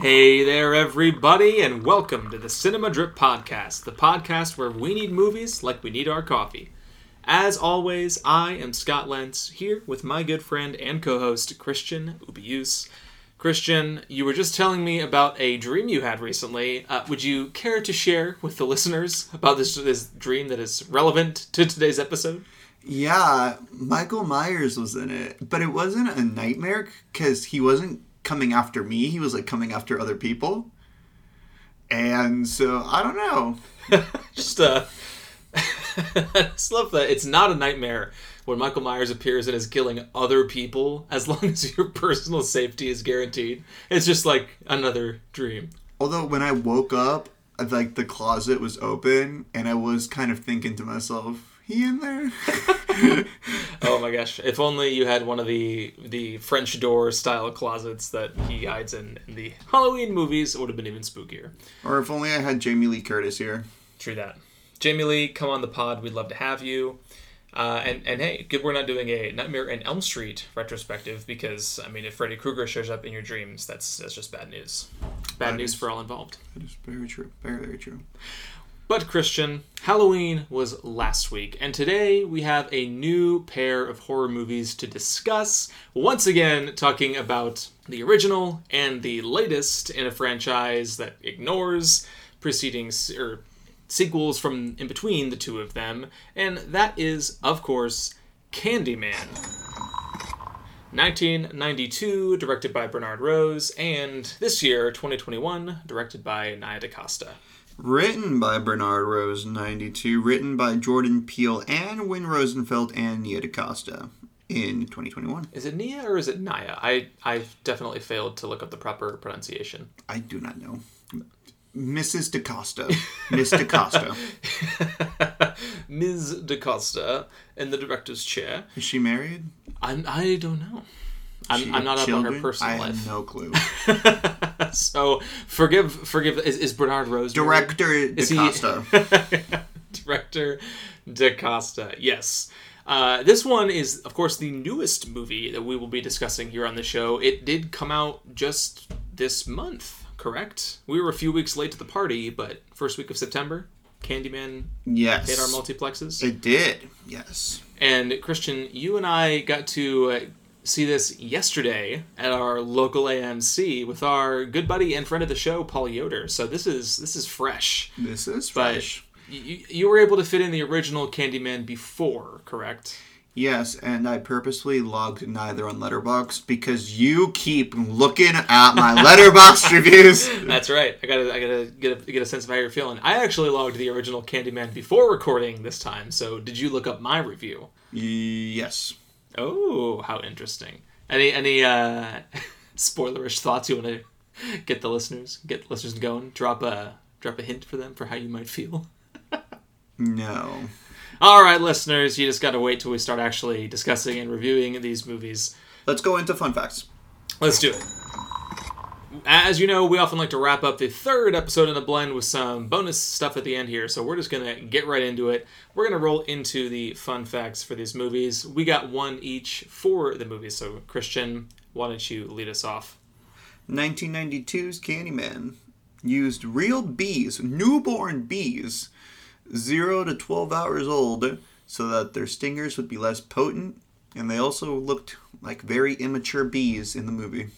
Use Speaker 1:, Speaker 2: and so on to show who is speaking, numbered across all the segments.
Speaker 1: Hey there, everybody, and welcome to the Cinema Drip Podcast, the podcast where we need movies like we need our coffee. As always, I am Scott Lentz, here with my good friend and co host, Christian Ubius. Christian, you were just telling me about a dream you had recently. Uh, would you care to share with the listeners about this, this dream that is relevant to today's episode?
Speaker 2: Yeah, Michael Myers was in it, but it wasn't a nightmare because he wasn't coming after me. He was like coming after other people, and so I don't know.
Speaker 1: just uh, I just love that it's not a nightmare when Michael Myers appears and is killing other people as long as your personal safety is guaranteed. It's just like another dream.
Speaker 2: Although when I woke up, like the closet was open, and I was kind of thinking to myself, "He in there?"
Speaker 1: oh my gosh! If only you had one of the the French door style closets that he hides in in the Halloween movies, it would have been even spookier.
Speaker 2: or if only I had Jamie Lee Curtis here.
Speaker 1: True that. Jamie Lee, come on the pod. We'd love to have you. Uh, and and hey, good we're not doing a Nightmare in Elm Street retrospective because I mean, if Freddy Krueger shows up in your dreams, that's that's just bad news. Bad
Speaker 2: That
Speaker 1: news
Speaker 2: is-
Speaker 1: for all involved.
Speaker 2: That is very true. Very very true.
Speaker 1: But Christian, Halloween was last week, and today we have a new pair of horror movies to discuss. Once again, talking about the original and the latest in a franchise that ignores preceding or er, sequels from in between the two of them, and that is, of course, Candyman. 1992, directed by Bernard Rose, and this year, 2021, directed by Nia DaCosta.
Speaker 2: Written by Bernard Rose, 92. Written by Jordan Peele and Win Rosenfeld and Nia DaCosta in 2021.
Speaker 1: Is it Nia or is it Naya? I I've definitely failed to look up the proper pronunciation.
Speaker 2: I do not know. Mrs. DaCosta. Miss DaCosta.
Speaker 1: Ms. DaCosta in the director's chair.
Speaker 2: Is she married?
Speaker 1: I'm, I don't know. I'm, I'm not
Speaker 2: have
Speaker 1: up on her
Speaker 2: children?
Speaker 1: personal
Speaker 2: I
Speaker 1: life.
Speaker 2: have no clue.
Speaker 1: so forgive forgive. Is, is Bernard Rose?
Speaker 2: Director
Speaker 1: Is he-. Director DaCosta. Yes. Uh, this one is, of course, the newest movie that we will be discussing here on the show. It did come out just this month, correct? We were a few weeks late to the party, but first week of September, Candyman
Speaker 2: Yes.
Speaker 1: hit our multiplexes.
Speaker 2: It did. Yes.
Speaker 1: And Christian, you and I got to uh, see this yesterday at our local AMC with our good buddy and friend of the show, Paul Yoder. So this is this is fresh.
Speaker 2: This is fresh.
Speaker 1: you, you were able to fit in the original Candyman before, correct?
Speaker 2: Yes, and I purposely logged neither on Letterboxd because you keep looking at my Letterboxd reviews.
Speaker 1: That's right. I gotta, I gotta get a, get a sense of how you're feeling. I actually logged the original Candyman before recording this time. So did you look up my review?
Speaker 2: Yes.
Speaker 1: Oh, how interesting. Any any uh, spoilerish thoughts you want to get the listeners get listeners going? Drop a drop a hint for them for how you might feel.
Speaker 2: No.
Speaker 1: All right, listeners, you just got to wait till we start actually discussing and reviewing these movies.
Speaker 2: Let's go into fun facts.
Speaker 1: Let's do it. As you know, we often like to wrap up the third episode in a blend with some bonus stuff at the end here, so we're just going to get right into it. We're going to roll into the fun facts for these movies. We got one each for the movies, so Christian, why don't you lead us off?
Speaker 2: 1992's Candyman used real bees, newborn bees, 0 to 12 hours old, so that their stingers would be less potent, and they also looked like very immature bees in the movie.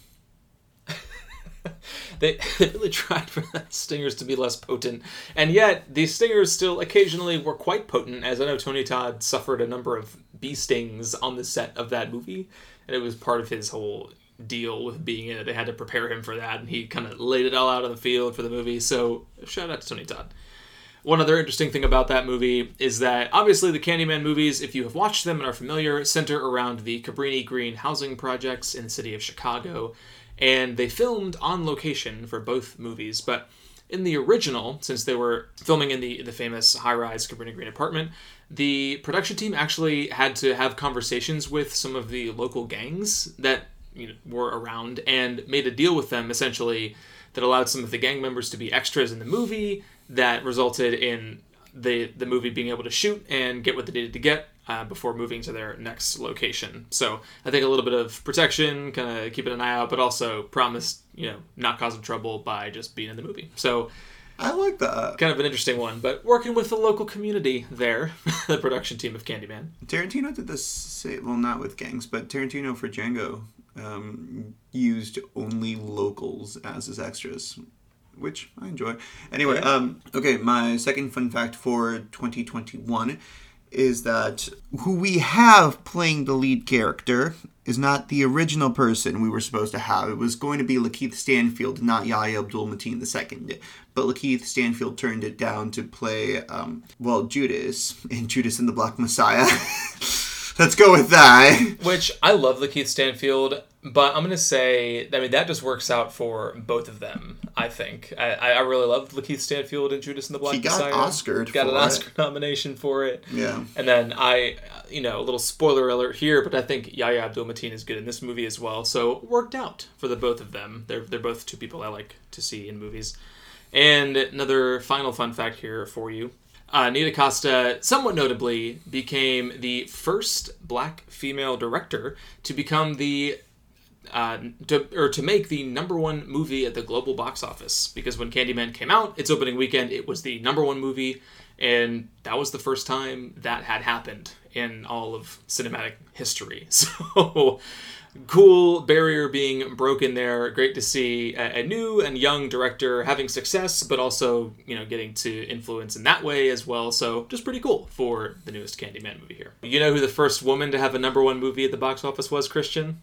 Speaker 1: They, they really tried for the stingers to be less potent, and yet these stingers still occasionally were quite potent. As I know, Tony Todd suffered a number of bee stings on the set of that movie, and it was part of his whole deal with being in it. They had to prepare him for that, and he kind of laid it all out on the field for the movie. So shout out to Tony Todd. One other interesting thing about that movie is that obviously the Candyman movies, if you have watched them and are familiar, center around the Cabrini Green housing projects in the city of Chicago, and they filmed on location for both movies. But in the original, since they were filming in the the famous high-rise Cabrini Green apartment, the production team actually had to have conversations with some of the local gangs that you know, were around and made a deal with them essentially that allowed some of the gang members to be extras in the movie that resulted in the the movie being able to shoot and get what they needed to get uh, before moving to their next location. So I think a little bit of protection, kind of keeping an eye out, but also promised, you know, not causing trouble by just being in the movie. So
Speaker 2: I like that.
Speaker 1: kind of an interesting one, but working with the local community there, the production team of Candyman.
Speaker 2: Tarantino did this, say, well, not with gangs, but Tarantino for Django um, used only locals as his extras, which I enjoy. Anyway, um, okay, my second fun fact for 2021 is that who we have playing the lead character is not the original person we were supposed to have. It was going to be Lakeith Stanfield, not Yahya Abdul Mateen II. But Lakeith Stanfield turned it down to play, um, well, Judas in Judas and the Black Messiah. Let's go with that.
Speaker 1: Which I love Lakeith Stanfield, but I'm gonna say, I mean, that just works out for both of them. I think I, I really loved Lakeith Stanfield and Judas and the Black
Speaker 2: He got
Speaker 1: Messiah.
Speaker 2: Oscared
Speaker 1: got an
Speaker 2: it.
Speaker 1: Oscar nomination for it.
Speaker 2: Yeah.
Speaker 1: And then I, you know, a little spoiler alert here, but I think Yahya Abdul Mateen is good in this movie as well. So it worked out for the both of them. They're they're both two people I like to see in movies. And another final fun fact here for you. Uh, Nia DaCosta, somewhat notably, became the first black female director to become the uh, to, or to make the number one movie at the global box office. Because when Candyman came out, its opening weekend, it was the number one movie, and that was the first time that had happened in all of cinematic history. So cool barrier being broken there. Great to see a, a new and young director having success, but also you know getting to influence in that way as well. So just pretty cool for the newest Candyman movie here. You know who the first woman to have a number one movie at the box office was, Christian?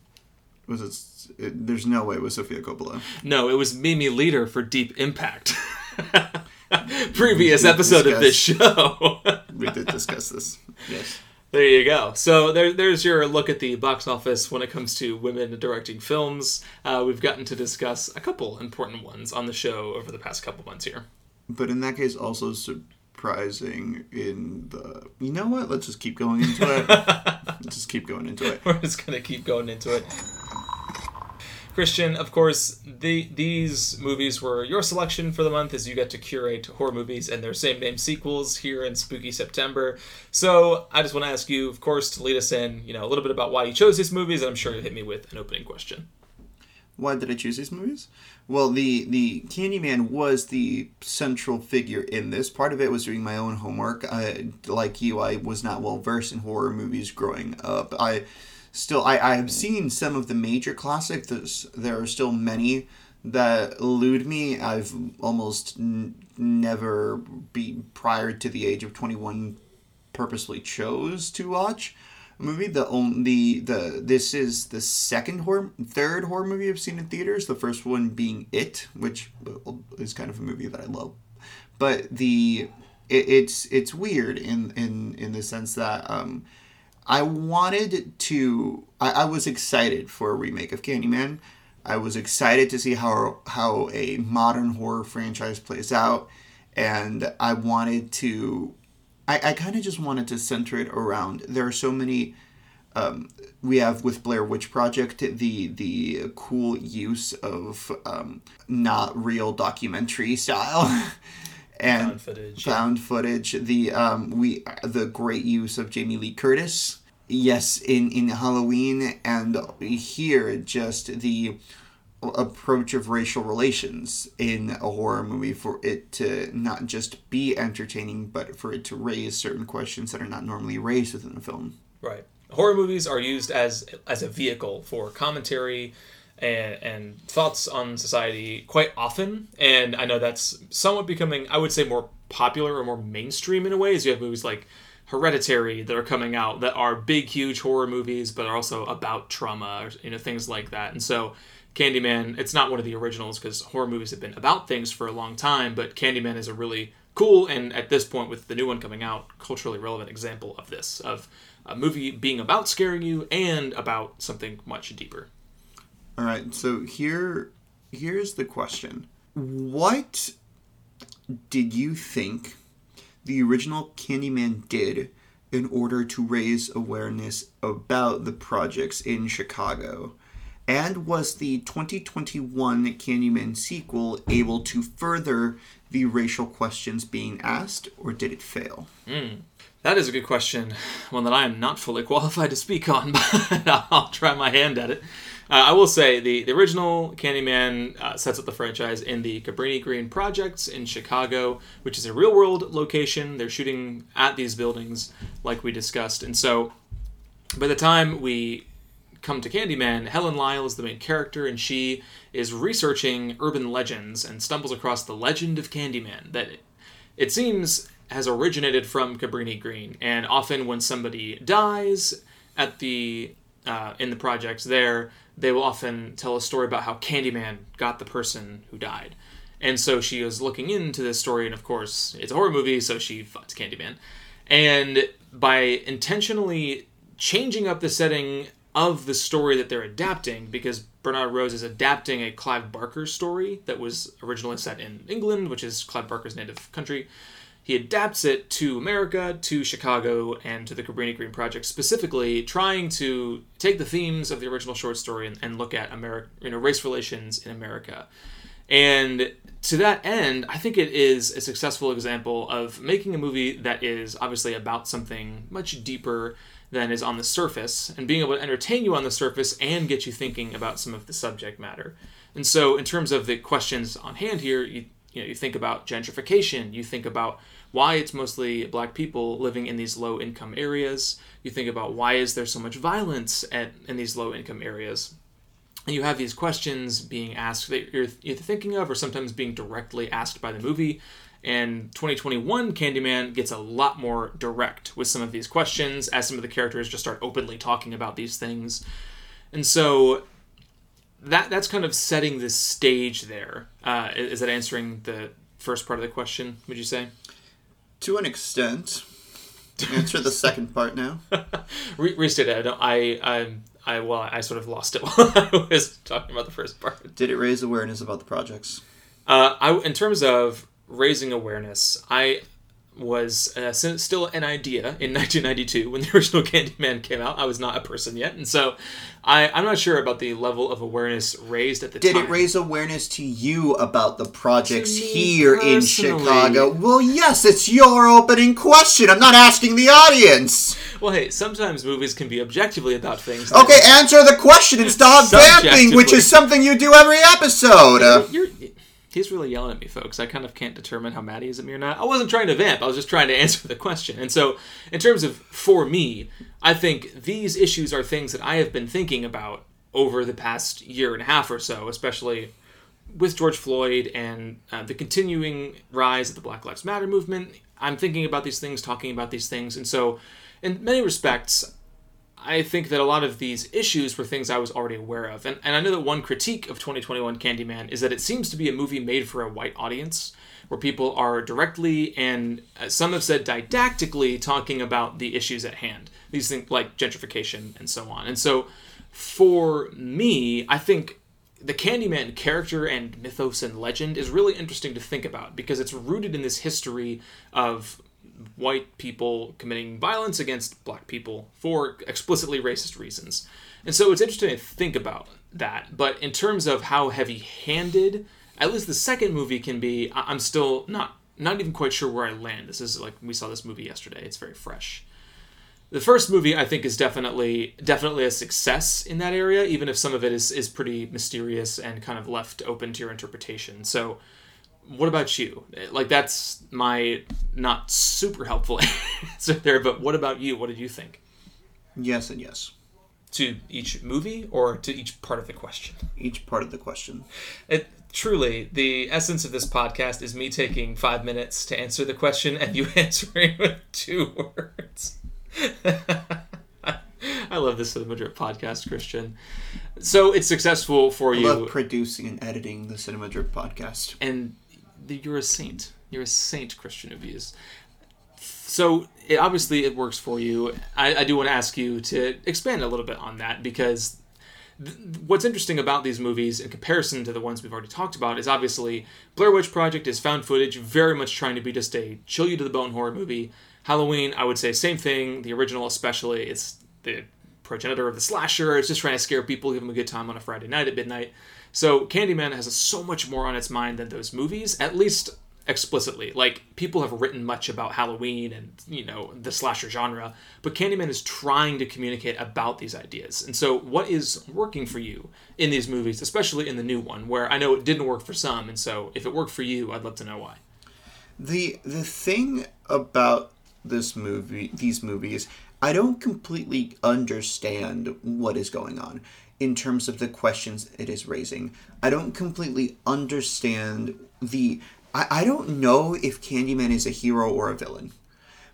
Speaker 2: Was it, it? There's no way it was Sofia Coppola.
Speaker 1: No, it was Mimi Leder for Deep Impact. Previous episode of this show.
Speaker 2: We did discuss this. Yes.
Speaker 1: There you go. So there, there's your look at the box office when it comes to women directing films. Uh, we've gotten to discuss a couple important ones on the show over the past couple months here.
Speaker 2: But in that case, also surprising in the. You know what? Let's just keep going into it. Let's just keep going into it.
Speaker 1: We're just gonna keep going into it. Christian, of course, the these movies were your selection for the month as you get to curate horror movies and their same name sequels here in Spooky September. So I just want to ask you, of course, to lead us in, you know, a little bit about why you chose these movies, and I'm sure you'll hit me with an opening question.
Speaker 2: Why did I choose these movies? Well, the the Candyman was the central figure in this. Part of it was doing my own homework. I, like you, I was not well versed in horror movies growing up. I still I, I have seen some of the major classics. There's, there are still many that elude me. I've almost n- never be prior to the age of twenty one purposely chose to watch a movie. The only the this is the second horror, third horror movie I've seen in theaters. The first one being It, which is kind of a movie that I love. But the it, it's it's weird in in in the sense that um, I wanted to. I, I was excited for a remake of Candyman. I was excited to see how how a modern horror franchise plays out, and I wanted to. I, I kind of just wanted to center it around. There are so many. Um, we have with Blair Witch Project the the cool use of um, not real documentary style. and
Speaker 1: Found footage.
Speaker 2: found footage the um we the great use of Jamie Lee Curtis yes in in Halloween and here just the approach of racial relations in a horror movie for it to not just be entertaining but for it to raise certain questions that are not normally raised within a film
Speaker 1: Right. Horror movies are used as as a vehicle for commentary and, and thoughts on society quite often, and I know that's somewhat becoming, I would say, more popular or more mainstream in a way. As you have movies like Hereditary that are coming out that are big, huge horror movies, but are also about trauma, or, you know, things like that. And so, Candyman, it's not one of the originals because horror movies have been about things for a long time, but Candyman is a really cool and at this point with the new one coming out, culturally relevant example of this of a movie being about scaring you and about something much deeper.
Speaker 2: All right, so here here's the question. What did you think the original Candyman did in order to raise awareness about the projects in Chicago? And was the 2021 Candyman sequel able to further the racial questions being asked, or did it fail? Hmm.
Speaker 1: That is a good question, one that I am not fully qualified to speak on, but I'll try my hand at it. Uh, I will say the, the original Candyman uh, sets up the franchise in the Cabrini Green Projects in Chicago, which is a real world location. They're shooting at these buildings, like we discussed. And so by the time we come to Candyman, Helen Lyle is the main character, and she is researching urban legends and stumbles across the legend of Candyman that it seems has originated from Cabrini Green. And often when somebody dies at the uh, in the projects there, they will often tell a story about how Candyman got the person who died. And so she is looking into this story, and of course, it's a horror movie, so she fucks Candyman. And by intentionally changing up the setting of the story that they're adapting, because Bernard Rose is adapting a Clive Barker story that was originally set in England, which is Clive Barker's native country he adapts it to America, to Chicago, and to the Cabrini Green Project specifically, trying to take the themes of the original short story and, and look at America, you know, race relations in America. And to that end, I think it is a successful example of making a movie that is obviously about something much deeper than is on the surface, and being able to entertain you on the surface and get you thinking about some of the subject matter. And so, in terms of the questions on hand here, you, you know, you think about gentrification, you think about why it's mostly black people living in these low income areas. You think about why is there so much violence at, in these low income areas. And you have these questions being asked that you're either thinking of or sometimes being directly asked by the movie. And 2021 Candyman gets a lot more direct with some of these questions as some of the characters just start openly talking about these things. And so that that's kind of setting the stage there. Uh, is that answering the first part of the question, would you say?
Speaker 2: To an extent. Answer the second part now.
Speaker 1: Re- restate it. I don't. I. I. I. Well, I sort of lost it while I was talking about the first part.
Speaker 2: Did it raise awareness about the projects?
Speaker 1: Uh, I. In terms of raising awareness, I was uh, still an idea in 1992 when the original Candyman came out. I was not a person yet, and so I, I'm not sure about the level of awareness raised at the
Speaker 2: Did
Speaker 1: time.
Speaker 2: Did it raise awareness to you about the projects here in Chicago? Well, yes, it's your opening question. I'm not asking the audience.
Speaker 1: Well, hey, sometimes movies can be objectively about things.
Speaker 2: Okay, answer the question and stop vamping, which is something you do every episode.
Speaker 1: You're, you're, He's really yelling at me, folks. I kind of can't determine how mad he is at me or not. I wasn't trying to vamp. I was just trying to answer the question. And so, in terms of for me, I think these issues are things that I have been thinking about over the past year and a half or so, especially with George Floyd and uh, the continuing rise of the Black Lives Matter movement. I'm thinking about these things, talking about these things. And so, in many respects, I think that a lot of these issues were things I was already aware of. And, and I know that one critique of 2021 Candyman is that it seems to be a movie made for a white audience, where people are directly and uh, some have said didactically talking about the issues at hand. These things like gentrification and so on. And so for me, I think the Candyman character and mythos and legend is really interesting to think about because it's rooted in this history of white people committing violence against black people for explicitly racist reasons. And so it's interesting to think about that. But in terms of how heavy handed, at least the second movie can be, I'm still not not even quite sure where I land. This is like we saw this movie yesterday. It's very fresh. The first movie I think is definitely definitely a success in that area, even if some of it is, is pretty mysterious and kind of left open to your interpretation. So what about you? Like that's my not super helpful answer there, but what about you? What did you think?
Speaker 2: Yes and yes.
Speaker 1: To each movie or to each part of the question?
Speaker 2: Each part of the question.
Speaker 1: It truly the essence of this podcast is me taking five minutes to answer the question and you answering with two words. I love this Cinema Drip podcast, Christian. So it's successful for
Speaker 2: I
Speaker 1: you.
Speaker 2: love producing and editing the Cinema Drip podcast.
Speaker 1: And you're a saint. You're a saint, Christian Avies. So it, obviously it works for you. I, I do want to ask you to expand a little bit on that because what's interesting about these movies in comparison to the ones we've already talked about is obviously Blair Witch Project is found footage, very much trying to be just a chill you to the bone horror movie. Halloween, I would say same thing. The original, especially, it's the progenitor of the slasher. It's just trying to scare people, give them a good time on a Friday night at midnight. So Candyman has so much more on its mind than those movies, at least explicitly. Like people have written much about Halloween and you know the slasher genre, but Candyman is trying to communicate about these ideas. And so, what is working for you in these movies, especially in the new one, where I know it didn't work for some, and so if it worked for you, I'd love to know why.
Speaker 2: The the thing about this movie, these movies, I don't completely understand what is going on in terms of the questions it is raising. I don't completely understand the. I, I don't know if Candyman is a hero or a villain.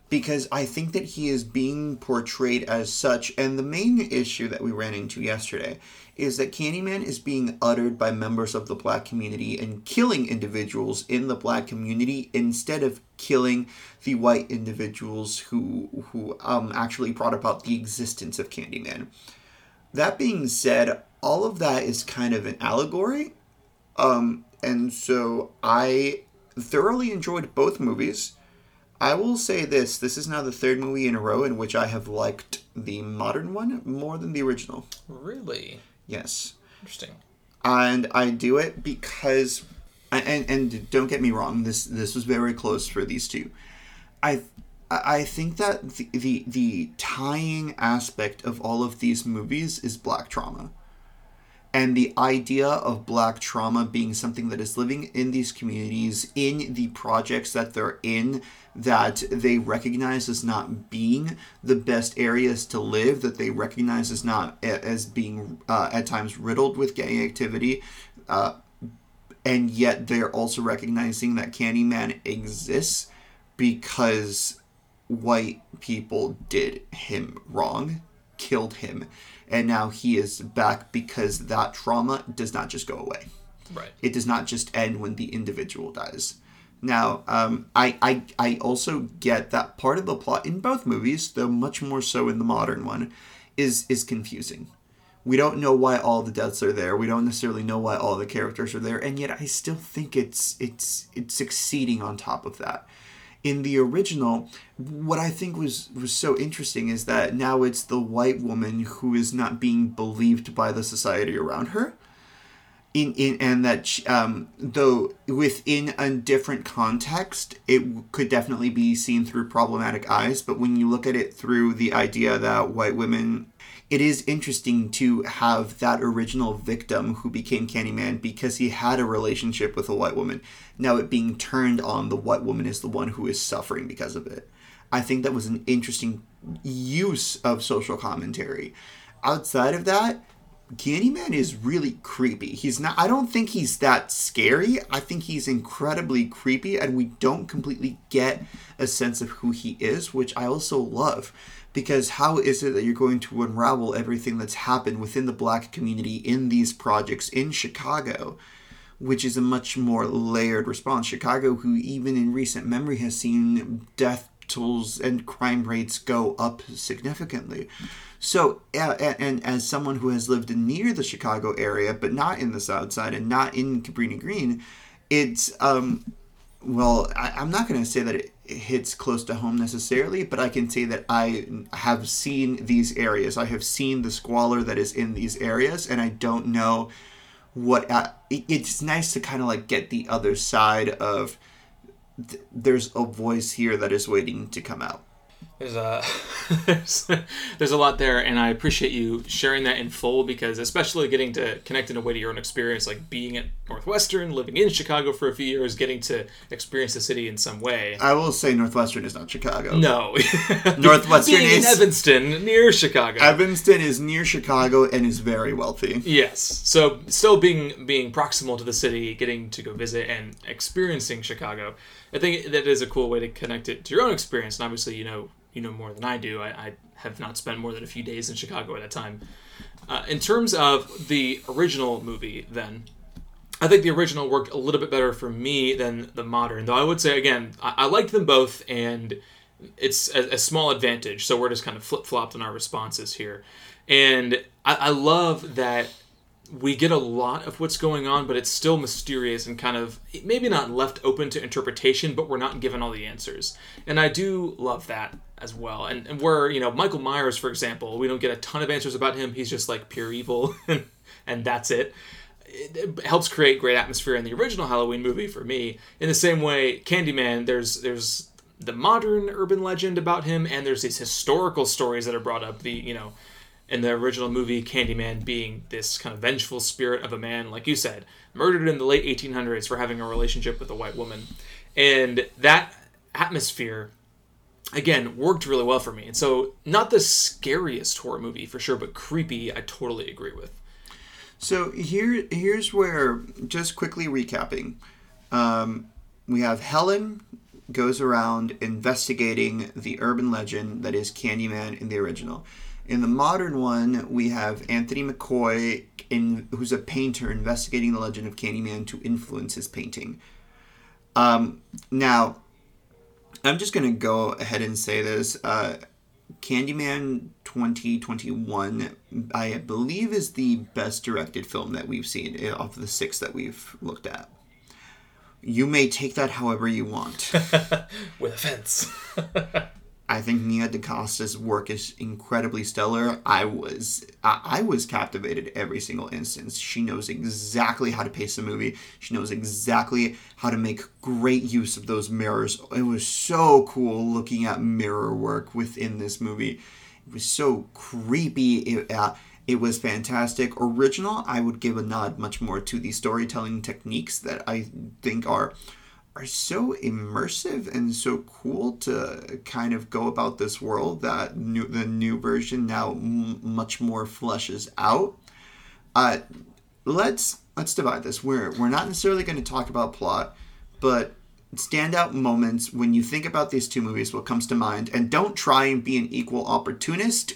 Speaker 2: Because I think that he is being portrayed as such. And the main issue that we ran into yesterday is that Candyman is being uttered by members of the black community and killing individuals in the black community instead of killing the white individuals who who um, actually brought about the existence of Candyman. That being said, all of that is kind of an allegory. Um, and so I thoroughly enjoyed both movies. I will say this this is now the third movie in a row in which I have liked the modern one more than the original.
Speaker 1: Really
Speaker 2: Yes.
Speaker 1: interesting.
Speaker 2: And I do it because and and don't get me wrong, this this was very close for these two. I I think that the, the the tying aspect of all of these movies is black trauma. And the idea of black trauma being something that is living in these communities, in the projects that they're in, that they recognize as not being the best areas to live, that they recognize as not as being uh, at times riddled with gang activity, uh, and yet they're also recognizing that Candyman exists because white people did him wrong, killed him, and now he is back because that trauma does not just go away.
Speaker 1: Right.
Speaker 2: It does not just end when the individual dies. Now, um, I, I I also get that part of the plot in both movies, though much more so in the modern one, is is confusing. We don't know why all the deaths are there. We don't necessarily know why all the characters are there, and yet I still think it's it's it's succeeding on top of that. In the original, what I think was was so interesting is that now it's the white woman who is not being believed by the society around her. In, in and that sh- um, though within a different context it could definitely be seen through problematic eyes but when you look at it through the idea that white women it is interesting to have that original victim who became Candyman because he had a relationship with a white woman. Now it being turned on the white woman is the one who is suffering because of it. I think that was an interesting use of social commentary. Outside of that, Candyman is really creepy. He's not I don't think he's that scary. I think he's incredibly creepy and we don't completely get a sense of who he is, which I also love. Because how is it that you're going to unravel everything that's happened within the black community in these projects in Chicago? Which is a much more layered response. Chicago, who even in recent memory has seen death tolls and crime rates go up significantly. So, and, and as someone who has lived near the Chicago area, but not in the South Side and not in Cabrini Green, it's um, well, I, I'm not going to say that it hits close to home necessarily, but I can say that I have seen these areas. I have seen the squalor that is in these areas, and I don't know what. Uh, it, it's nice to kind of like get the other side of. Th- there's a voice here that is waiting to come out.
Speaker 1: There's a there's, there's a lot there, and I appreciate you sharing that in full because especially getting to connect in a way to your own experience, like being at Northwestern, living in Chicago for a few years, getting to experience the city in some way.
Speaker 2: I will say Northwestern is not Chicago.
Speaker 1: No,
Speaker 2: Northwestern
Speaker 1: being in
Speaker 2: is-
Speaker 1: Evanston, near Chicago.
Speaker 2: Evanston is near Chicago and is very wealthy.
Speaker 1: Yes. So still being being proximal to the city, getting to go visit and experiencing Chicago, I think that is a cool way to connect it to your own experience. And obviously, you know, you know more than I do. I, I have not spent more than a few days in Chicago at a time. Uh, in terms of the original movie, then. I think the original worked a little bit better for me than the modern, though I would say again I, I liked them both, and it's a, a small advantage. So we're just kind of flip flopped in our responses here, and I, I love that we get a lot of what's going on, but it's still mysterious and kind of maybe not left open to interpretation, but we're not given all the answers. And I do love that as well. And, and where, you know, Michael Myers, for example, we don't get a ton of answers about him. He's just like pure evil, and, that's it. it, it helps create great atmosphere in the original Halloween movie for me. In the same way, Candyman, there's there's the modern urban legend about him, and there's these historical stories that are brought up. The you know, in the original movie, Candyman being this kind of vengeful spirit of a man, like you said, murdered in the late 1800s for having a relationship with a white woman, and that atmosphere again worked really well for me. And so, not the scariest horror movie for sure, but creepy. I totally agree with.
Speaker 2: So here, here's where, just quickly recapping, um, we have Helen goes around investigating the urban legend that is Candyman in the original. In the modern one, we have Anthony McCoy, in, who's a painter, investigating the legend of Candyman to influence his painting. Um, now, I'm just going to go ahead and say this. Uh, Candyman 2021, I believe, is the best directed film that we've seen eh, of the six that we've looked at. You may take that however you want.
Speaker 1: With offense.
Speaker 2: I think Nia DaCosta's work is incredibly stellar. I was I, I, was captivated every single instance. She knows exactly how to pace a movie. She knows exactly how to make great use of those mirrors. It was so cool looking at mirror work within this movie. It was so creepy. It, uh, it was fantastic. Original, I would give a nod much more to the storytelling techniques that I think are are so immersive and so cool to kind of go about this world that new, the new version now m- much more fleshes out. Uh, let's let's divide this. We're we're not necessarily going to talk about plot, but standout moments when you think about these two movies. What comes to mind, and don't try and be an equal opportunist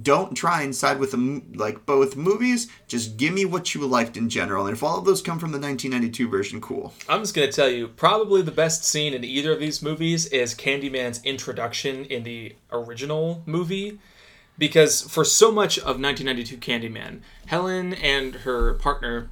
Speaker 2: don't try and side with them like both movies. Just give me what you liked in general. And if all of those come from the 1992 version, cool.
Speaker 1: I'm just gonna tell you, probably the best scene in either of these movies is Candyman's introduction in the original movie. Because for so much of 1992 Candyman, Helen and her partner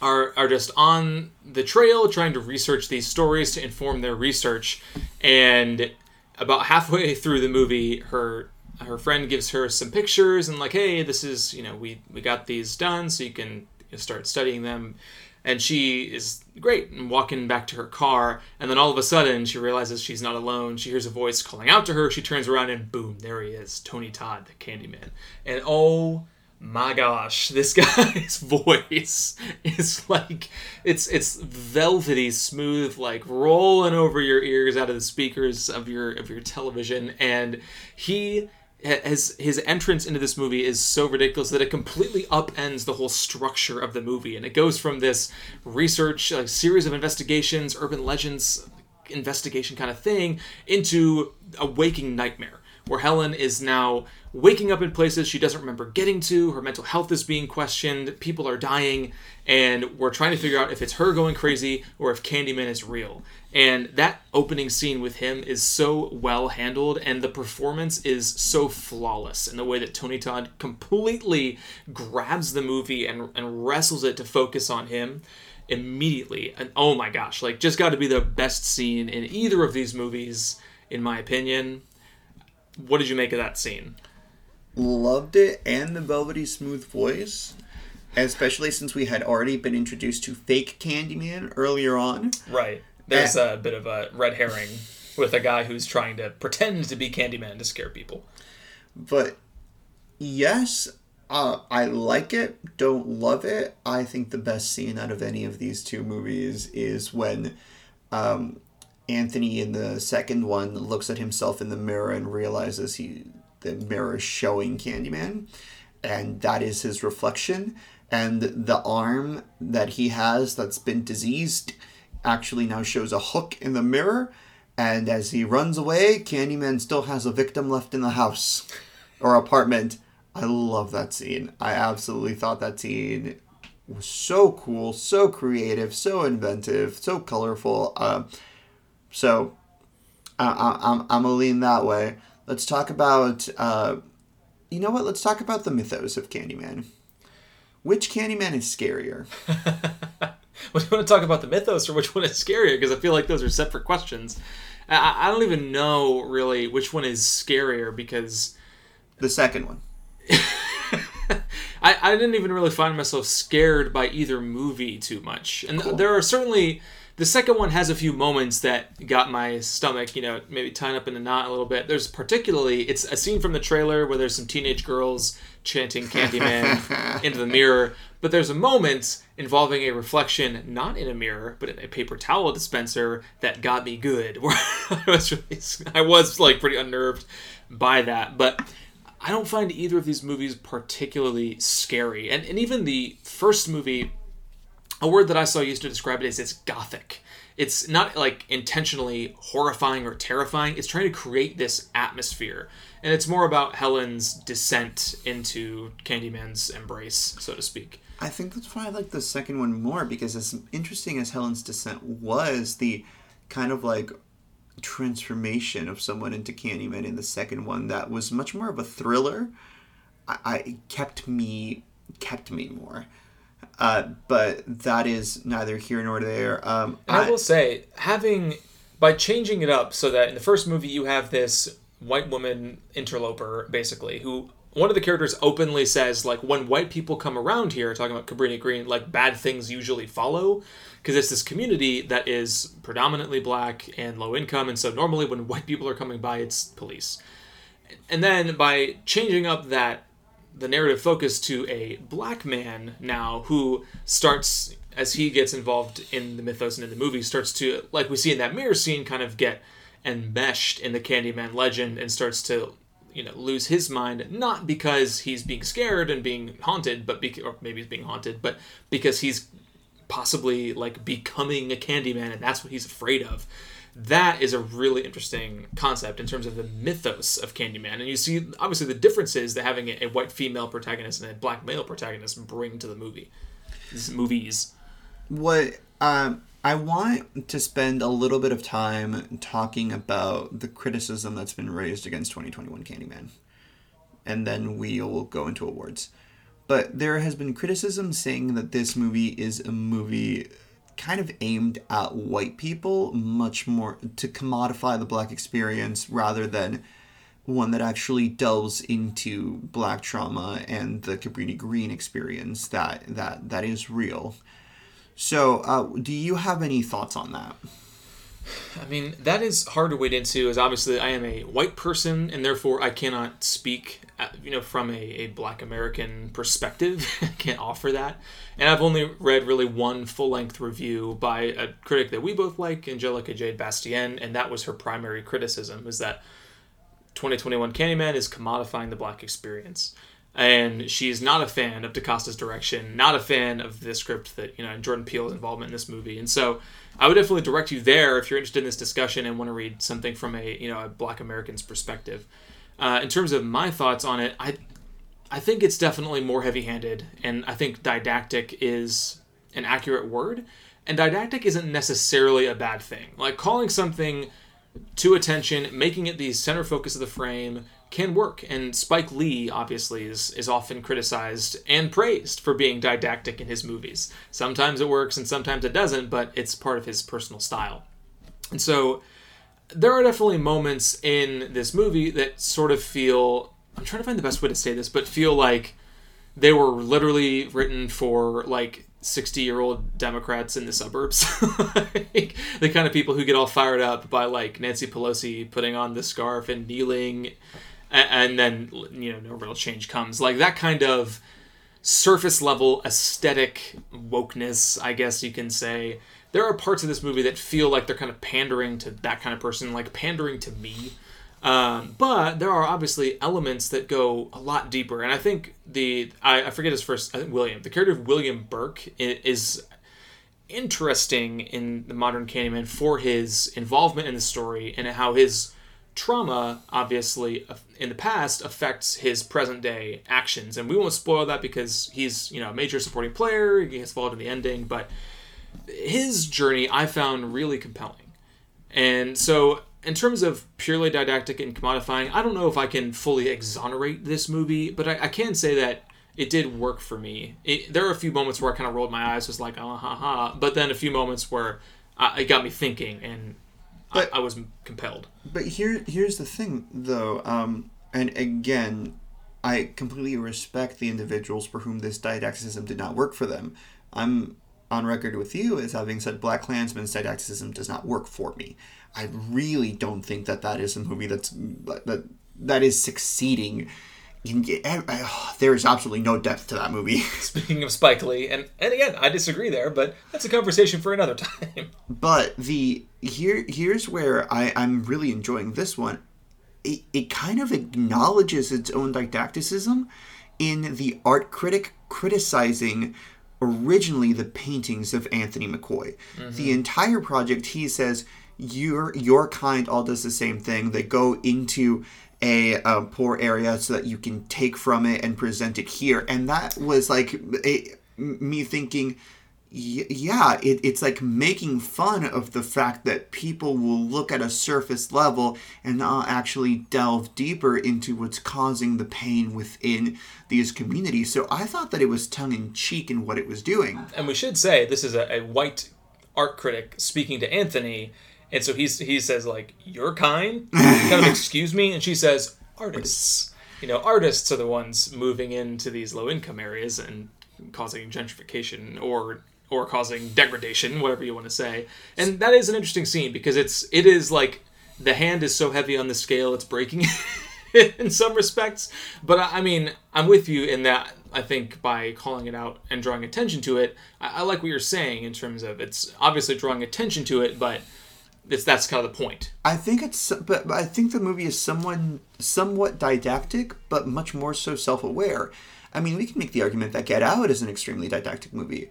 Speaker 1: are are just on the trail trying to research these stories to inform their research and about halfway through the movie her her friend gives her some pictures and like, hey, this is you know we we got these done, so you can start studying them. And she is great and walking back to her car, and then all of a sudden she realizes she's not alone. She hears a voice calling out to her. She turns around and boom, there he is, Tony Todd, the Candyman. And oh my gosh, this guy's voice is like it's it's velvety smooth, like rolling over your ears out of the speakers of your of your television, and he his his entrance into this movie is so ridiculous that it completely upends the whole structure of the movie, and it goes from this research, like series of investigations, urban legends investigation kind of thing, into a waking nightmare where Helen is now waking up in places she doesn't remember getting to. Her mental health is being questioned. People are dying, and we're trying to figure out if it's her going crazy or if Candyman is real. And that opening scene with him is so well handled, and the performance is so flawless in the way that Tony Todd completely grabs the movie and, and wrestles it to focus on him immediately. And oh my gosh, like, just got to be the best scene in either of these movies, in my opinion. What did you make of that scene?
Speaker 2: Loved it, and the velvety smooth voice especially since we had already been introduced to fake Candyman earlier on.
Speaker 1: Right. There's a bit of a red herring with a guy who's trying to pretend to be Candyman to scare people.
Speaker 2: But yes, uh, I like it. Don't love it. I think the best scene out of any of these two movies is when um, Anthony in the second one looks at himself in the mirror and realizes he the mirror is showing Candyman, and that is his reflection. And the arm that he has that's been diseased actually now shows a hook in the mirror, and as he runs away, Candyman still has a victim left in the house or apartment. I love that scene. I absolutely thought that scene was so cool, so creative, so inventive, so colorful. Uh, so I, I'm, I'm gonna lean that way. Let's talk about, uh, you know what? Let's talk about the mythos of Candyman. Which Candyman is scarier?
Speaker 1: Well, do you want to talk about the mythos or which one is scarier? Because I feel like those are separate questions. I, I don't even know really which one is scarier because
Speaker 2: the second one.
Speaker 1: I, I, I didn't even really find myself scared by either movie too much. And
Speaker 2: Cool.
Speaker 1: there are certainly the second one has a few moments that got my stomach, you know, maybe tying up in a knot a little bit. There's particularly it's a scene from the trailer where there's some teenage girls chanting Candyman into the mirror, but there's a moment involving a reflection not in a mirror but in a paper towel dispenser that got me good. Where I was really, I was like pretty unnerved by that, but I don't find either of these movies particularly scary. And, and even the first movie, a word that I saw used to describe it is it's gothic. It's not like intentionally horrifying or terrifying. It's trying to create this atmosphere. And it's more about Helen's descent into Candyman's embrace, so to speak.
Speaker 2: I think that's why I like the second one more because as interesting as Helen's descent was, the kind of like transformation of someone into Candyman in the second one that was much more of a thriller. I, I kept me kept me more. Uh, but that is neither here nor there. Um,
Speaker 1: And I, will say, having by changing it up so that in the first movie you have this white woman interloper, basically, who one of the characters openly says, like, when white people come around here, talking about Cabrini Green, like, bad things usually follow. Because it's this community that is predominantly black and low income, and so normally when white people are coming by, it's police. And then by changing up that the narrative focus to a black man now who starts as he gets involved in the mythos and in the movie starts to like we see in that mirror scene kind of get enmeshed in the Candyman legend and starts to you know lose his mind not because he's being scared and being haunted but bec- or maybe he's being haunted but because he's possibly like becoming a Candyman and that's what he's afraid of that is a really interesting concept in terms of the mythos of Candyman. And you see, obviously, the differences that having a, a white female protagonist and a black male protagonist bring to the movie, these movies.
Speaker 2: what um, I want to spend a little bit of time talking about the criticism that's been raised against 2021 Candyman, and then we will go into awards. But there has been criticism saying that this movie is a movie kind of aimed at white people, much more to commodify the black experience rather than one that actually delves into black trauma and the Cabrini Green experience that that that is real. So, uh, do you have any thoughts on that?
Speaker 1: I mean, that is hard to wade into, as obviously I am a white person, and therefore I cannot speak, uh, you know, from a, a Black American perspective. I can't offer that, and I've only read really one full length review by a critic that we both like, Angelica Jade Bastien, and that was her primary criticism: is that 2021 Candyman is commodifying the black experience. And she's not a fan of DaCosta's direction, not a fan of the script that, you know, and Jordan Peele's involvement in this movie. And so I would definitely direct you there if you're interested in this discussion and want to read something from a, you know, a black American's perspective. Uh, in terms of my thoughts on it, I I think it's definitely more heavy-handed, and I think didactic is an accurate word. And didactic isn't necessarily a bad thing. Like calling something to attention, making it the center focus of the frame can work. And Spike Lee obviously is is often criticized and praised for being didactic in his movies. Sometimes it works and sometimes it doesn't, but it's part of his personal style. And so there are definitely moments in this movie that sort of feel I'm trying to find the best way to say this, but feel like they were literally written for like 60 year old Democrats in the suburbs. like, the kind of people who get all fired up by like Nancy Pelosi putting on the scarf and kneeling, and, then, you know, no real change comes. Like that kind of surface level aesthetic wokeness, I guess you can say. There are parts of this movie that feel like they're kind of pandering to that kind of person, like pandering to me. Um, but there are obviously elements that go a lot deeper, and I think the I, I forget his first I William, the character of William Burke is interesting in the modern Candyman for his involvement in the story and how his trauma, obviously in the past, affects his present day actions. And we won't spoil that because he's you know a major supporting player. He gets involved in the ending, but his journey I found really compelling. And so, in terms of purely didactic and commodifying, I don't know if I can fully exonerate this movie, but I, I can say that it did work for me. It, there are a few moments where I kind of rolled my eyes, was like, oh, ha, ha. But then a few moments where it got me thinking, and
Speaker 2: But-
Speaker 1: I, I was compelled.
Speaker 2: But here, here's the thing, though, um, and again, I completely respect the individuals for whom this didacticism did not work for them. I'm on record with you as having said BlacKkKlansman's didacticism does not work for me. I really don't think that that is a movie that's that that is succeeding. In, there is absolutely no depth to that movie.
Speaker 1: Speaking of Spike Lee, and and again, I disagree there, but that's a conversation for another time.
Speaker 2: But the here here's where I I'm really enjoying this one. It, it kind of acknowledges its own didacticism in the art critic criticizing originally the paintings of Anthony McCoy. Mm-hmm. The entire project, he says, your your kind all does the same thing. They go into a, poor area so that you can take from it and present it here, and that was like me thinking yeah, it, it's like making fun of the fact that people will look at a surface level and not actually delve deeper into what's causing the pain within these communities. So I thought that it was tongue in cheek in what it was doing.
Speaker 1: And we should say this is a, a white art critic speaking to Anthony. And so he's, he says, like, your kind? kind of excuse me? And she says, artists. You know, artists are the ones moving into these low income areas and causing gentrification or or causing degradation, whatever you want to say. And that is an interesting scene because it's it is like the hand is so heavy on the scale it's breaking in some respects. But I mean, I'm with you in that. I think by calling it out and drawing attention to it, I, I like what you're saying in terms of it's obviously drawing attention to it, but it's that's kind of the point.
Speaker 2: I think it's, but I think the movie is somewhat somewhat didactic, but much more so self-aware. I mean, we can make the argument that Get Out is an extremely didactic movie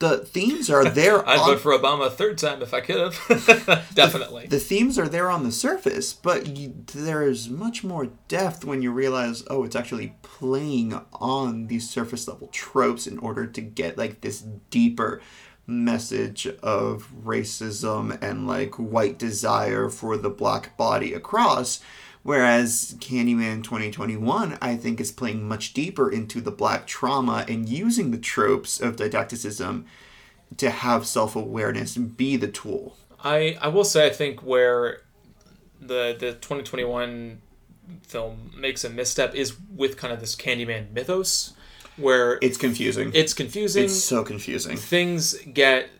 Speaker 2: the themes are there.
Speaker 1: I'd on, vote for Obama a third time if I could have. Definitely.
Speaker 2: The, the, themes are there on the surface, but you, there's much more depth when you realize, oh, it's actually playing on these surface level tropes in order to get like this deeper message of racism and like white desire for the black body across Whereas Candyman 2021, I think, is playing much deeper into the black trauma and using the tropes of didacticism to have self awareness be the tool.
Speaker 1: I, I will say, I think where the, the 2021 film makes a misstep is with kind of this Candyman mythos, where
Speaker 2: it's confusing.
Speaker 1: It's confusing.
Speaker 2: It's so confusing.
Speaker 1: Things get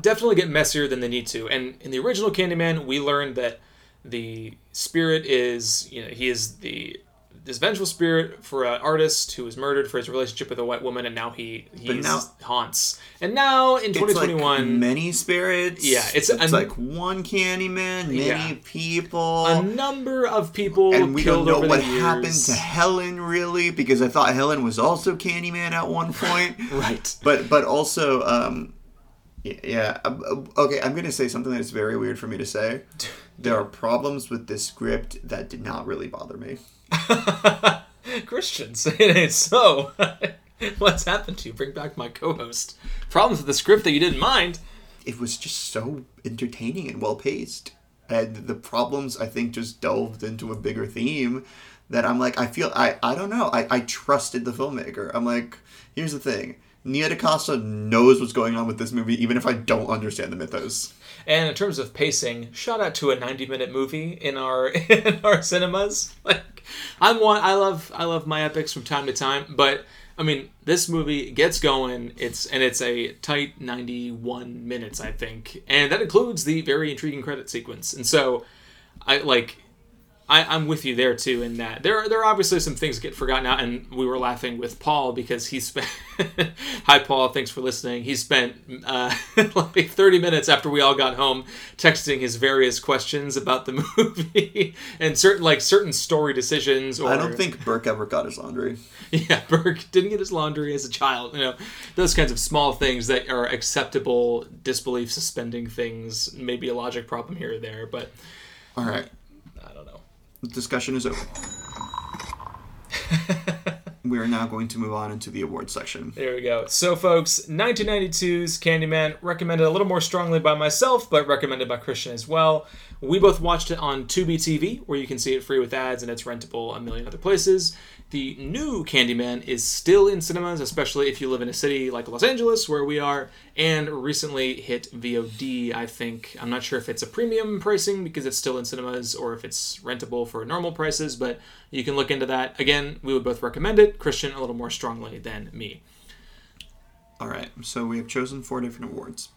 Speaker 1: definitely get messier than they need to. And in the original Candyman, we learned that the spirit is you know he is the this vengeful spirit for an artist who was murdered for his relationship with a white woman, and now he he now, haunts. And now in 2021, like
Speaker 2: many spirits.
Speaker 1: Yeah, it's,
Speaker 2: it's like one Candyman, many yeah, people,
Speaker 1: a number of people,
Speaker 2: and we don't know what happened to Helen really because I thought Helen was also Candyman at one point.
Speaker 1: right,
Speaker 2: but but also. Um, yeah. Uh, okay, I'm gonna say something that's very weird for me to say. There are problems with this script that did not really bother me.
Speaker 1: Christian, say it ain't so. What's happened to you? Bring back my co-host. Problems with the script that you didn't mind.
Speaker 2: It was just so entertaining and well paced, and the problems I think just delved into a bigger theme that I'm like I feel I I don't know I I trusted the filmmaker. I'm like here's the thing Nia DaCosta knows what's going on with this movie, even if I don't understand the mythos.
Speaker 1: And in terms of pacing, shout out to a 90 minute movie in our in our cinemas. Like I'm one I love I love my epics from time to time, but I mean, this movie gets going. It's and it's a tight 91 minutes, I think. And that includes the very intriguing credit sequence. And so I like I, am with you there too in that there are, there are obviously some things that get forgotten out and we were laughing with Paul because he spent hi Paul. Thanks for listening. He spent uh, like 30 minutes after we all got home texting his various questions about the movie and certain like certain story decisions or
Speaker 2: I don't think Burke ever got his laundry.
Speaker 1: Yeah Burke didn't get his laundry as a child you know. Those kinds of small things that are acceptable disbelief suspending things maybe a logic problem here or there but
Speaker 2: all right.
Speaker 1: I don't know
Speaker 2: the discussion is over. we're now going to move on into the award section.
Speaker 1: There we go. So, folks, 1992's Candyman, recommended a little more strongly by myself, but recommended by Christian as well. We both watched it on Tubi TV, where you can see it free with ads and it's rentable a million other places. The new Candyman is still in cinemas, especially if you live in a city like Los Angeles, where we are, and recently hit VOD, I think. I'm not sure if it's a premium pricing because it's still in cinemas or if it's rentable for normal prices, but you can look into that. Again, we would both recommend it. Christian a little more strongly than me.
Speaker 2: All right, so we have chosen four different awards.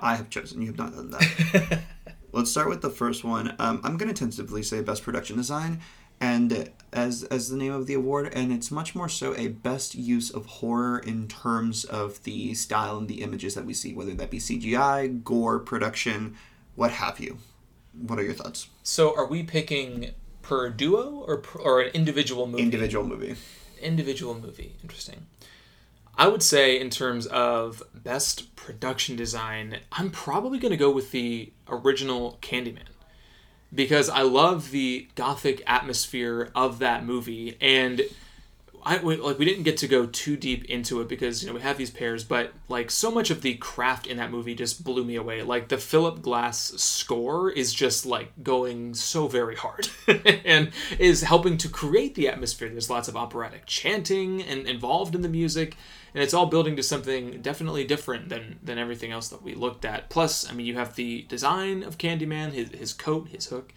Speaker 2: I have chosen. You have not done that. Let's start with the first one. Um, I'm going to tentatively say Best Production Design, and as as the name of the award, and it's much more so a best use of horror in terms of the style and the images that we see, whether that be CGI, gore, production, what have you. What are your thoughts?
Speaker 1: So, are we picking per duo or per, or an individual movie?
Speaker 2: Individual movie.
Speaker 1: Individual movie. Interesting. I would say, in terms of best production design, I'm probably going to go with the original Candyman because I love the gothic atmosphere of that movie and I we, like we didn't get to go too deep into it because you know we have these pairs but like so much of the craft in that movie just blew me away like the Philip Glass score is just like going so very hard and is helping to create the atmosphere there's lots of operatic chanting and involved in the music and it's all building to something definitely different than than everything else that we looked at. Plus, I mean, you have the design of Candyman, his his coat, his hook,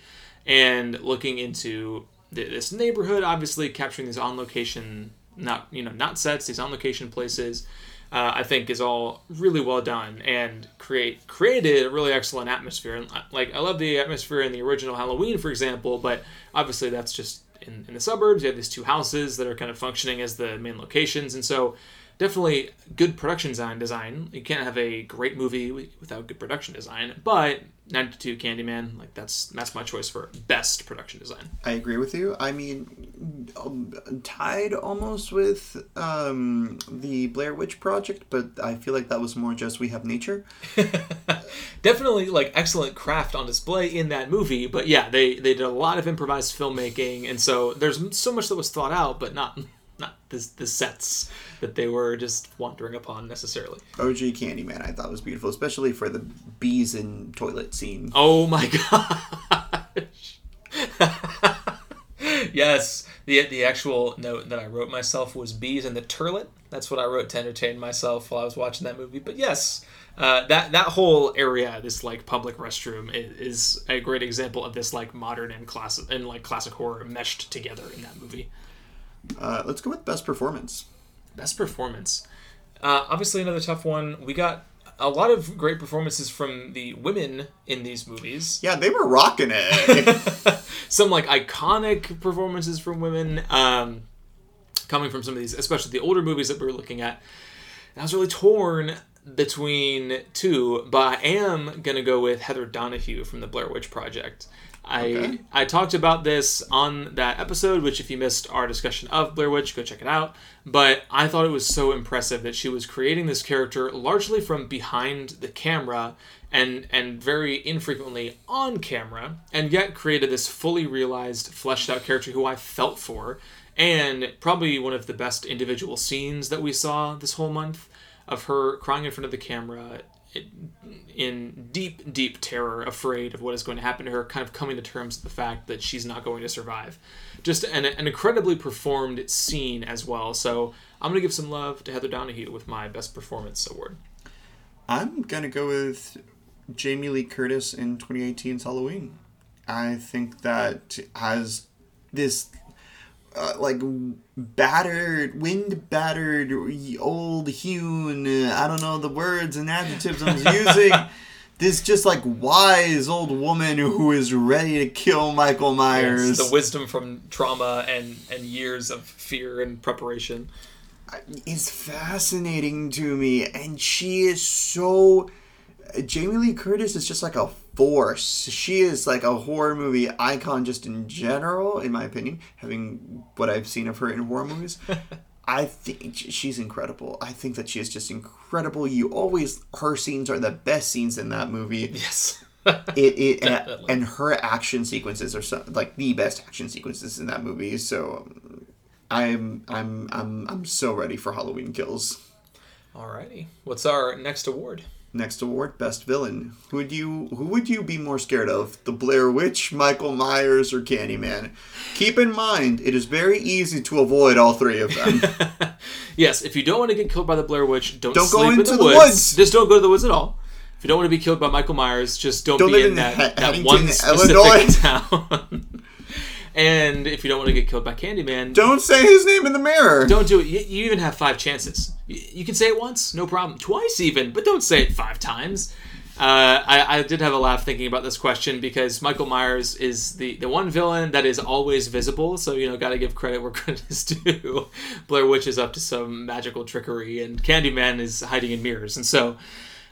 Speaker 1: and looking into this neighborhood, obviously capturing these on location, not you know not sets, these on location places. Uh, I think is all really well done and create created a really excellent atmosphere. And uh, like I love the atmosphere in the original Halloween, for example, but obviously that's just in, in the suburbs. You have these two houses that are kind of functioning as the main locations, and so definitely good production design. Design. You can't have a great movie without good production design. But 92 Candyman, like that's that's my choice for best production design.
Speaker 2: I agree with you. I mean, um, tied almost with um, the Blair Witch Project, but I feel like that was more just we have nature.
Speaker 1: Definitely, like excellent craft on display in that movie. But yeah, they they did a lot of improvised filmmaking, and so there's so much that was thought out, but not not the, the sets that they were just wandering upon necessarily.
Speaker 2: OG Candyman, I thought was beautiful, especially for the bees in toilet scene.
Speaker 1: Oh my gosh! yes, the the actual note that I wrote myself was bees in the turlet. That's what I wrote to entertain myself while I was watching that movie. But yes, uh, that that whole area, this like public restroom, is, is, a great example of this like modern and classic and like classic horror meshed together in that movie.
Speaker 2: Uh, let's go with best performance.
Speaker 1: Best performance. Uh, obviously, another tough one. We got a lot of great performances from the women in these movies.
Speaker 2: Yeah, they were rocking it.
Speaker 1: some like iconic performances from women um, coming from some of these, especially the older movies that we were looking at. And I was really torn between two, but I am gonna go with Heather Donahue from the Blair Witch Project. I okay. I talked about this on that episode, which if you missed our discussion of Blair Witch, go check it out. But I thought it was so impressive that she was creating this character largely from behind the camera and and very infrequently on camera, and yet created this fully realized, fleshed out character who I felt for, and probably one of the best individual scenes that we saw this whole month of her crying in front of the camera in deep, deep terror, afraid of what is going to happen to her, kind of coming to terms with the fact that she's not going to survive. Just an, an incredibly performed scene as well. So I'm going to give some love to Heather Donahue with my Best Performance Award.
Speaker 2: I'm going to go with Jamie Lee Curtis in 2018's Halloween. I think that has this uh, like battered, wind battered, old hewn. Uh, I don't know the words and adjectives I'm using. this just like wise old woman who is ready to kill Michael Myers.
Speaker 1: Yes, the wisdom from trauma and and years of fear and preparation
Speaker 2: is fascinating to me, and she is so. Jamie Lee Curtis is just like a force. She is like a horror movie icon just in general, in my opinion, having what I've seen of her in horror movies. I think she's incredible. I think that she is just incredible. You always her scenes are the best scenes in that movie.
Speaker 1: Yes.
Speaker 2: it it and, and, her action sequences are so, like the best action sequences in that movie. So I'm I'm I'm I'm so ready for Halloween Kills.
Speaker 1: Alrighty. What's our next award?
Speaker 2: Next award, best villain. Who would you who would you be more scared of? The Blair Witch, Michael Myers, or Candyman? Keep in mind, it is very easy to avoid all three of them.
Speaker 1: Yes, if you don't want to get killed by the Blair Witch, don't,
Speaker 2: Don't go
Speaker 1: sleep in
Speaker 2: into
Speaker 1: the, woods.
Speaker 2: woods.
Speaker 1: Just don't go to the woods at all. If you don't want to be killed by Michael Myers, just don't,
Speaker 2: Don't
Speaker 1: be in
Speaker 2: in
Speaker 1: that, that one specific
Speaker 2: Illinois.
Speaker 1: town. And if you don't want to get killed by Candyman,
Speaker 2: Don't say his name in the mirror.
Speaker 1: Don't do it. You, you even have five chances. You, you can say it once, no problem. Twice even, but don't say it five times. Uh, I, I did have a laugh thinking about this question because Michael Myers is the, the one villain that is always visible, so you know, got to give credit where credit is due. Blair Witch is up to some magical trickery, and Candyman is hiding in mirrors, and so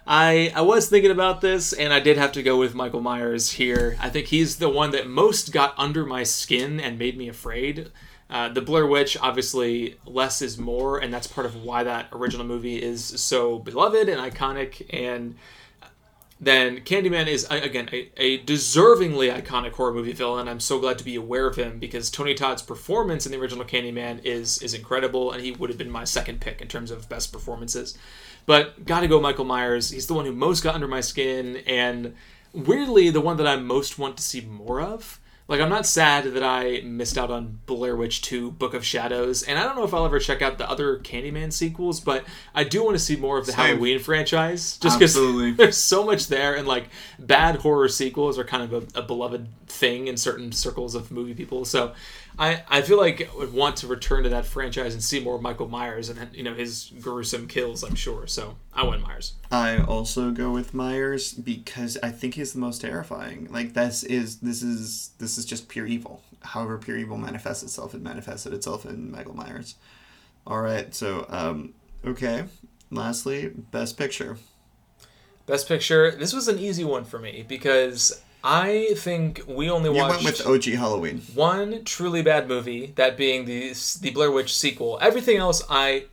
Speaker 1: I I was thinking about this, and I did have to go with Michael Myers here. I think he's the one that most got under my skin and made me afraid. Uh, the Blair Witch, obviously, less is more, and that's part of why that original movie is so beloved and iconic. And then Candyman is again a, a deservingly iconic horror movie villain. I'm so glad to be aware of him because Tony Todd's performance in the original Candyman is is incredible, and he would have been my second pick in terms of best performances. But gotta go Michael Myers. He's the one who most got under my skin, and weirdly the one that I most want to see more of. Like I'm not sad that I missed out on Blair Witch 2 Book of Shadows, and I don't know if I'll ever check out the other Candyman sequels, but I do want to see more of the
Speaker 2: Same.
Speaker 1: Halloween franchise just because there's so much there and like bad horror sequels are kind of a, a beloved thing in certain circles of movie people. So I, I feel like I would want to return to that franchise and see more of Michael Myers and you know his gruesome kills, I'm sure. So I went Myers.
Speaker 2: I also go with Myers because I think he's the most terrifying. Like this is this is this is just pure evil. However, pure evil manifests itself. It manifested itself in Michael Myers. All right, so um, okay. Lastly, best picture.
Speaker 1: Best Picture. This was an easy one for me because I think we only
Speaker 2: You
Speaker 1: watched
Speaker 2: went with OG Halloween.
Speaker 1: one truly bad movie, that being the the Blair Witch sequel. Everything else I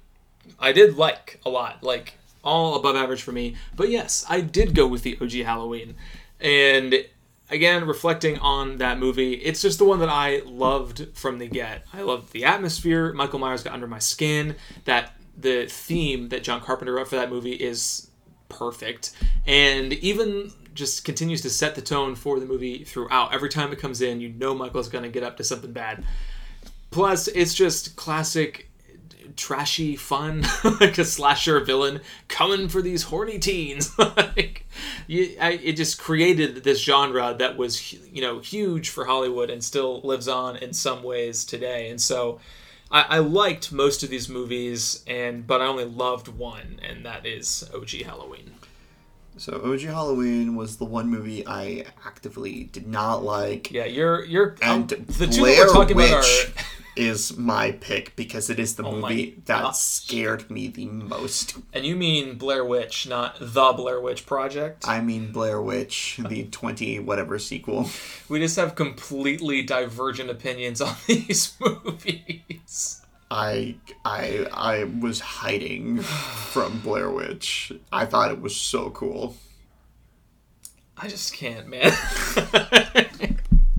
Speaker 1: I did like a lot, like all above average for me. But yes, I did go with the OG Halloween. And again, reflecting on that movie, it's just the one that I loved from the get. I loved the atmosphere. Michael Myers got under my skin. That the theme that John Carpenter wrote for that movie is perfect and even just continues to set the tone for the movie throughout. Every time it comes in you know michael's going to get up to something bad. Plus it's just classic trashy fun like a slasher villain coming for these horny teens. Like you, I, it just created this genre that was you know huge for hollywood and still lives on in some ways today. And so I, I liked most of these movies and but i only loved one and that is og halloween
Speaker 2: So OG Halloween was the one movie I actively did not like.
Speaker 1: yeah you're you're
Speaker 2: And
Speaker 1: um, the two
Speaker 2: Blair
Speaker 1: that we're talking
Speaker 2: Witch
Speaker 1: about are
Speaker 2: is my pick because it is the
Speaker 1: Oh
Speaker 2: movie that
Speaker 1: gosh.
Speaker 2: scared me the most.
Speaker 1: and you mean blair witch not the blair witch project
Speaker 2: I mean Blair Witch, the 20 whatever sequel.
Speaker 1: We just have completely divergent opinions on these movies.
Speaker 2: I I I was hiding from Blair Witch. I thought it was so cool.
Speaker 1: I just can't, man.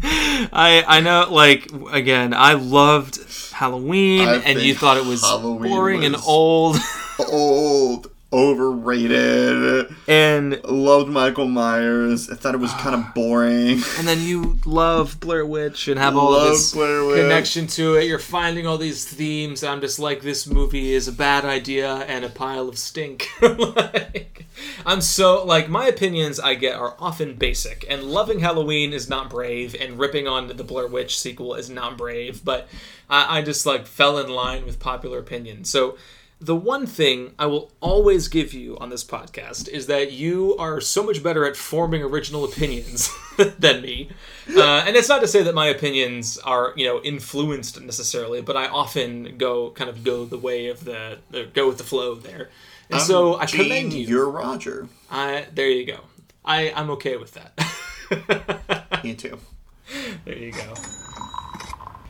Speaker 1: I I know, like again, I loved Halloween,
Speaker 2: I
Speaker 1: and you thought it was
Speaker 2: Halloween
Speaker 1: boring and old,
Speaker 2: Old, overrated.
Speaker 1: and
Speaker 2: Loved Michael Myers. I thought it was kind of boring.
Speaker 1: and then you love Blair Witch and have all
Speaker 2: Love
Speaker 1: this connection to it. You're finding all these themes. I'm just like, this movie is a bad idea and a pile of stink. like, I'm so like my opinions I get are often basic, and loving Halloween is not brave, and ripping on the Blair Witch sequel is not brave. But I, I just like fell in line with popular opinion. So. The one thing I will always give you on this podcast is that you are so much better at forming original opinions than me. Uh, and it's not to say that my opinions are, you know, influenced necessarily, but I often go kind of go the way of the, the go with the flow there. And so I
Speaker 2: Gene,
Speaker 1: commend you.
Speaker 2: You're Roger.
Speaker 1: I there you go. I I'm okay with that.
Speaker 2: Me too.
Speaker 1: there you go.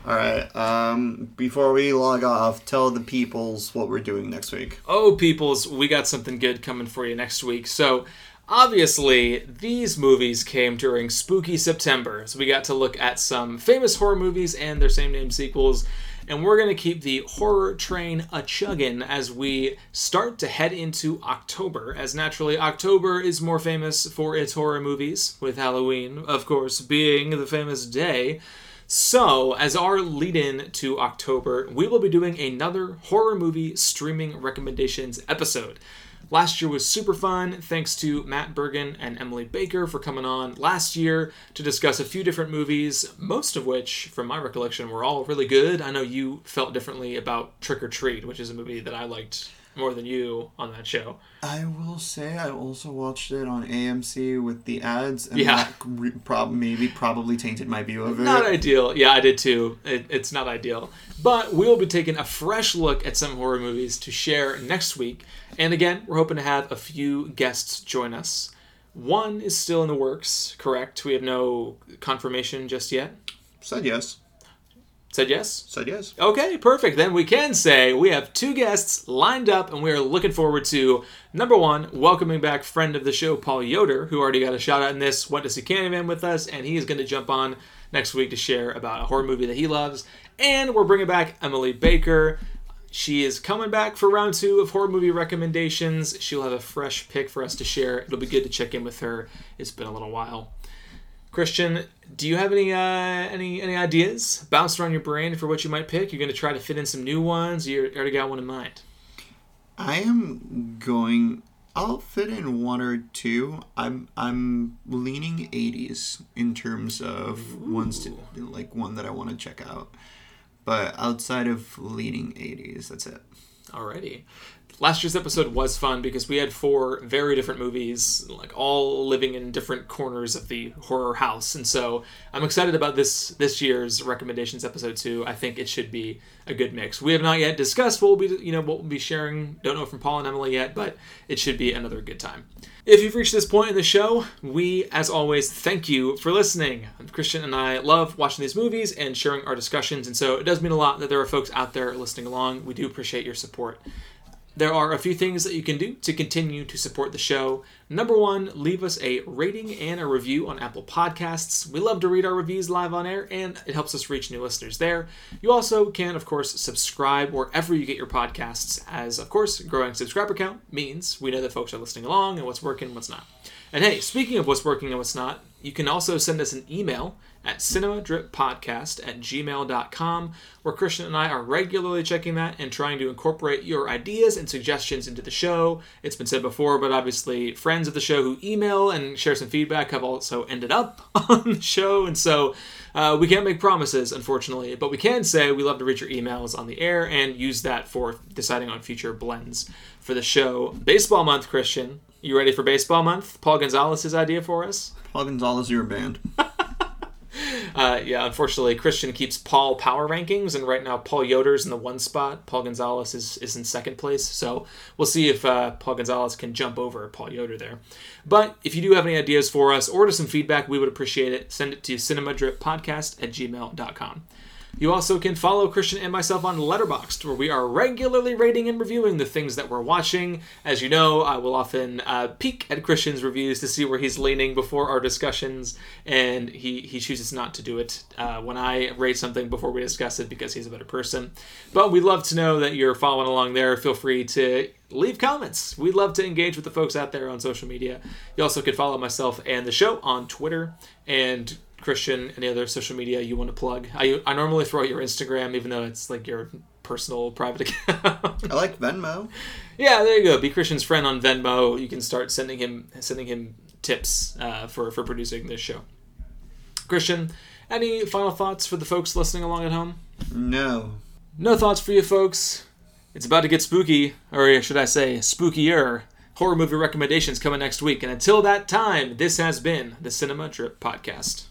Speaker 2: All right. Um, before we log off, tell the peoples what we're doing next week.
Speaker 1: Oh, peoples, we got something good coming for you next week. So, Obviously, these movies came during spooky September, so we got to look at some famous horror movies and their same name sequels. And we're going to keep the horror train a chugging as we start to head into October, as naturally, October is more famous for its horror movies, with Halloween, of course, being the famous day. So, as our lead in to October, we will be doing another horror movie streaming recommendations episode. Last year was super fun. Thanks to Matt Bergen and Emily Baker for coming on last year to discuss a few different movies, most of which, from my recollection, were all really good. I know you felt differently about Trick or Treat, which is a movie that I liked more than you on that show.
Speaker 2: I will say I also watched it on AMC with the ads, and
Speaker 1: Yeah.
Speaker 2: that re- prob- maybe probably tainted my view of it.
Speaker 1: Not ideal. Yeah, I did too. It, it's not ideal. But we'll be taking a fresh look at some horror movies to share next week. And again, we're hoping to have a few guests join us. One is still in the works, correct? We have no confirmation just yet.
Speaker 2: Said yes.
Speaker 1: Said yes?
Speaker 2: Said yes.
Speaker 1: Okay, perfect. Then we can say we have two guests lined up, and we are looking forward to number one, welcoming back friend of the show, Paul Yoder, who already got a shout out in this What Does He Candyman with us, and he is going to jump on next week to share about a horror movie that he loves. And we're bringing back Emily Baker. She is coming back for round two of horror movie recommendations. She'll have a fresh pick for us to share. It'll be good to check in with her. It's been a little while. Christian, do you have any uh, any any ideas bounced around your brain for what you might pick? You're going to try to fit in some new ones. You already got one in mind.
Speaker 2: I am going. I'll fit in one or two. I'm I'm leaning 80s in terms of ones to like one that I want to check out. But outside of leaning 80s, that's it.
Speaker 1: Alrighty. Last year's episode was fun because we had four very different movies, like all living in different corners of the horror house, and so I'm excited about this this year's recommendations episode too. I think it should be a good mix. We have not yet discussed what we'll be, you know, what we'll be sharing. Don't know from Paul and Emily yet, but it should be another good time. If you've reached this point in the show, we, as always, thank you for listening. Christian and I love watching these movies and sharing our discussions, and so it does mean a lot that there are folks out there listening along. We do appreciate your support. There are a few things that you can do to continue to support the show. Number one, leave us a rating and a review on Apple Podcasts. We love to read our reviews live on air, and it helps us reach new listeners there. You also can, of course, subscribe wherever you get your podcasts, as, of course, growing subscriber count means we know that folks are listening along and what's working, and what's not. And hey, speaking of what's working and what's not, you can also send us an email at cinemadrippodcast at gmail.com, where Christian and I are regularly checking that and trying to incorporate your ideas and suggestions into the show. It's been said before, but obviously, friends of the show who email and share some feedback have also ended up on the show, and so uh, we can't make promises, unfortunately, but we can say we love to read your emails on the air and use that for deciding on future blends for the show. Baseball month, Christian. You ready for baseball month? Paul Gonzalez's idea for us?
Speaker 2: Paul Gonzalez, you're banned.
Speaker 1: Uh, yeah, unfortunately, Christian keeps Paul power rankings, and right now Paul Yoder's in the one spot. Paul Gonzalez is, is in second place, so we'll see if uh, Paul Gonzalez can jump over Paul Yoder there. But if you do have any ideas for us or just some feedback, we would appreciate it. Send it to cinemadrippodcast at gmail.com. You also can follow Christian and myself on Letterboxd, where we are regularly rating and reviewing the things that we're watching. As you know, I will often uh, peek at Christian's reviews to see where he's leaning before our discussions, and he, he chooses not to do it uh, when I rate something before we discuss it because he's a better person. But we'd love to know that you're following along there. Feel free to leave comments. We'd love to engage with the folks out there on social media. You also could follow myself and the show on Twitter and Christian, any other social media you want to plug? I, I normally throw out your Instagram, even though it's like your personal private account.
Speaker 2: I like Venmo.
Speaker 1: yeah, there you go. Be Christian's friend on Venmo. You can start sending him sending him tips uh, for for producing this show. Christian, any final thoughts for the folks listening along at home?
Speaker 2: No.
Speaker 1: No thoughts for you folks. It's about to get spooky, or should I say, spookier. Horror movie recommendations coming next week. And until that time, this has been the Cinema Drip Podcast.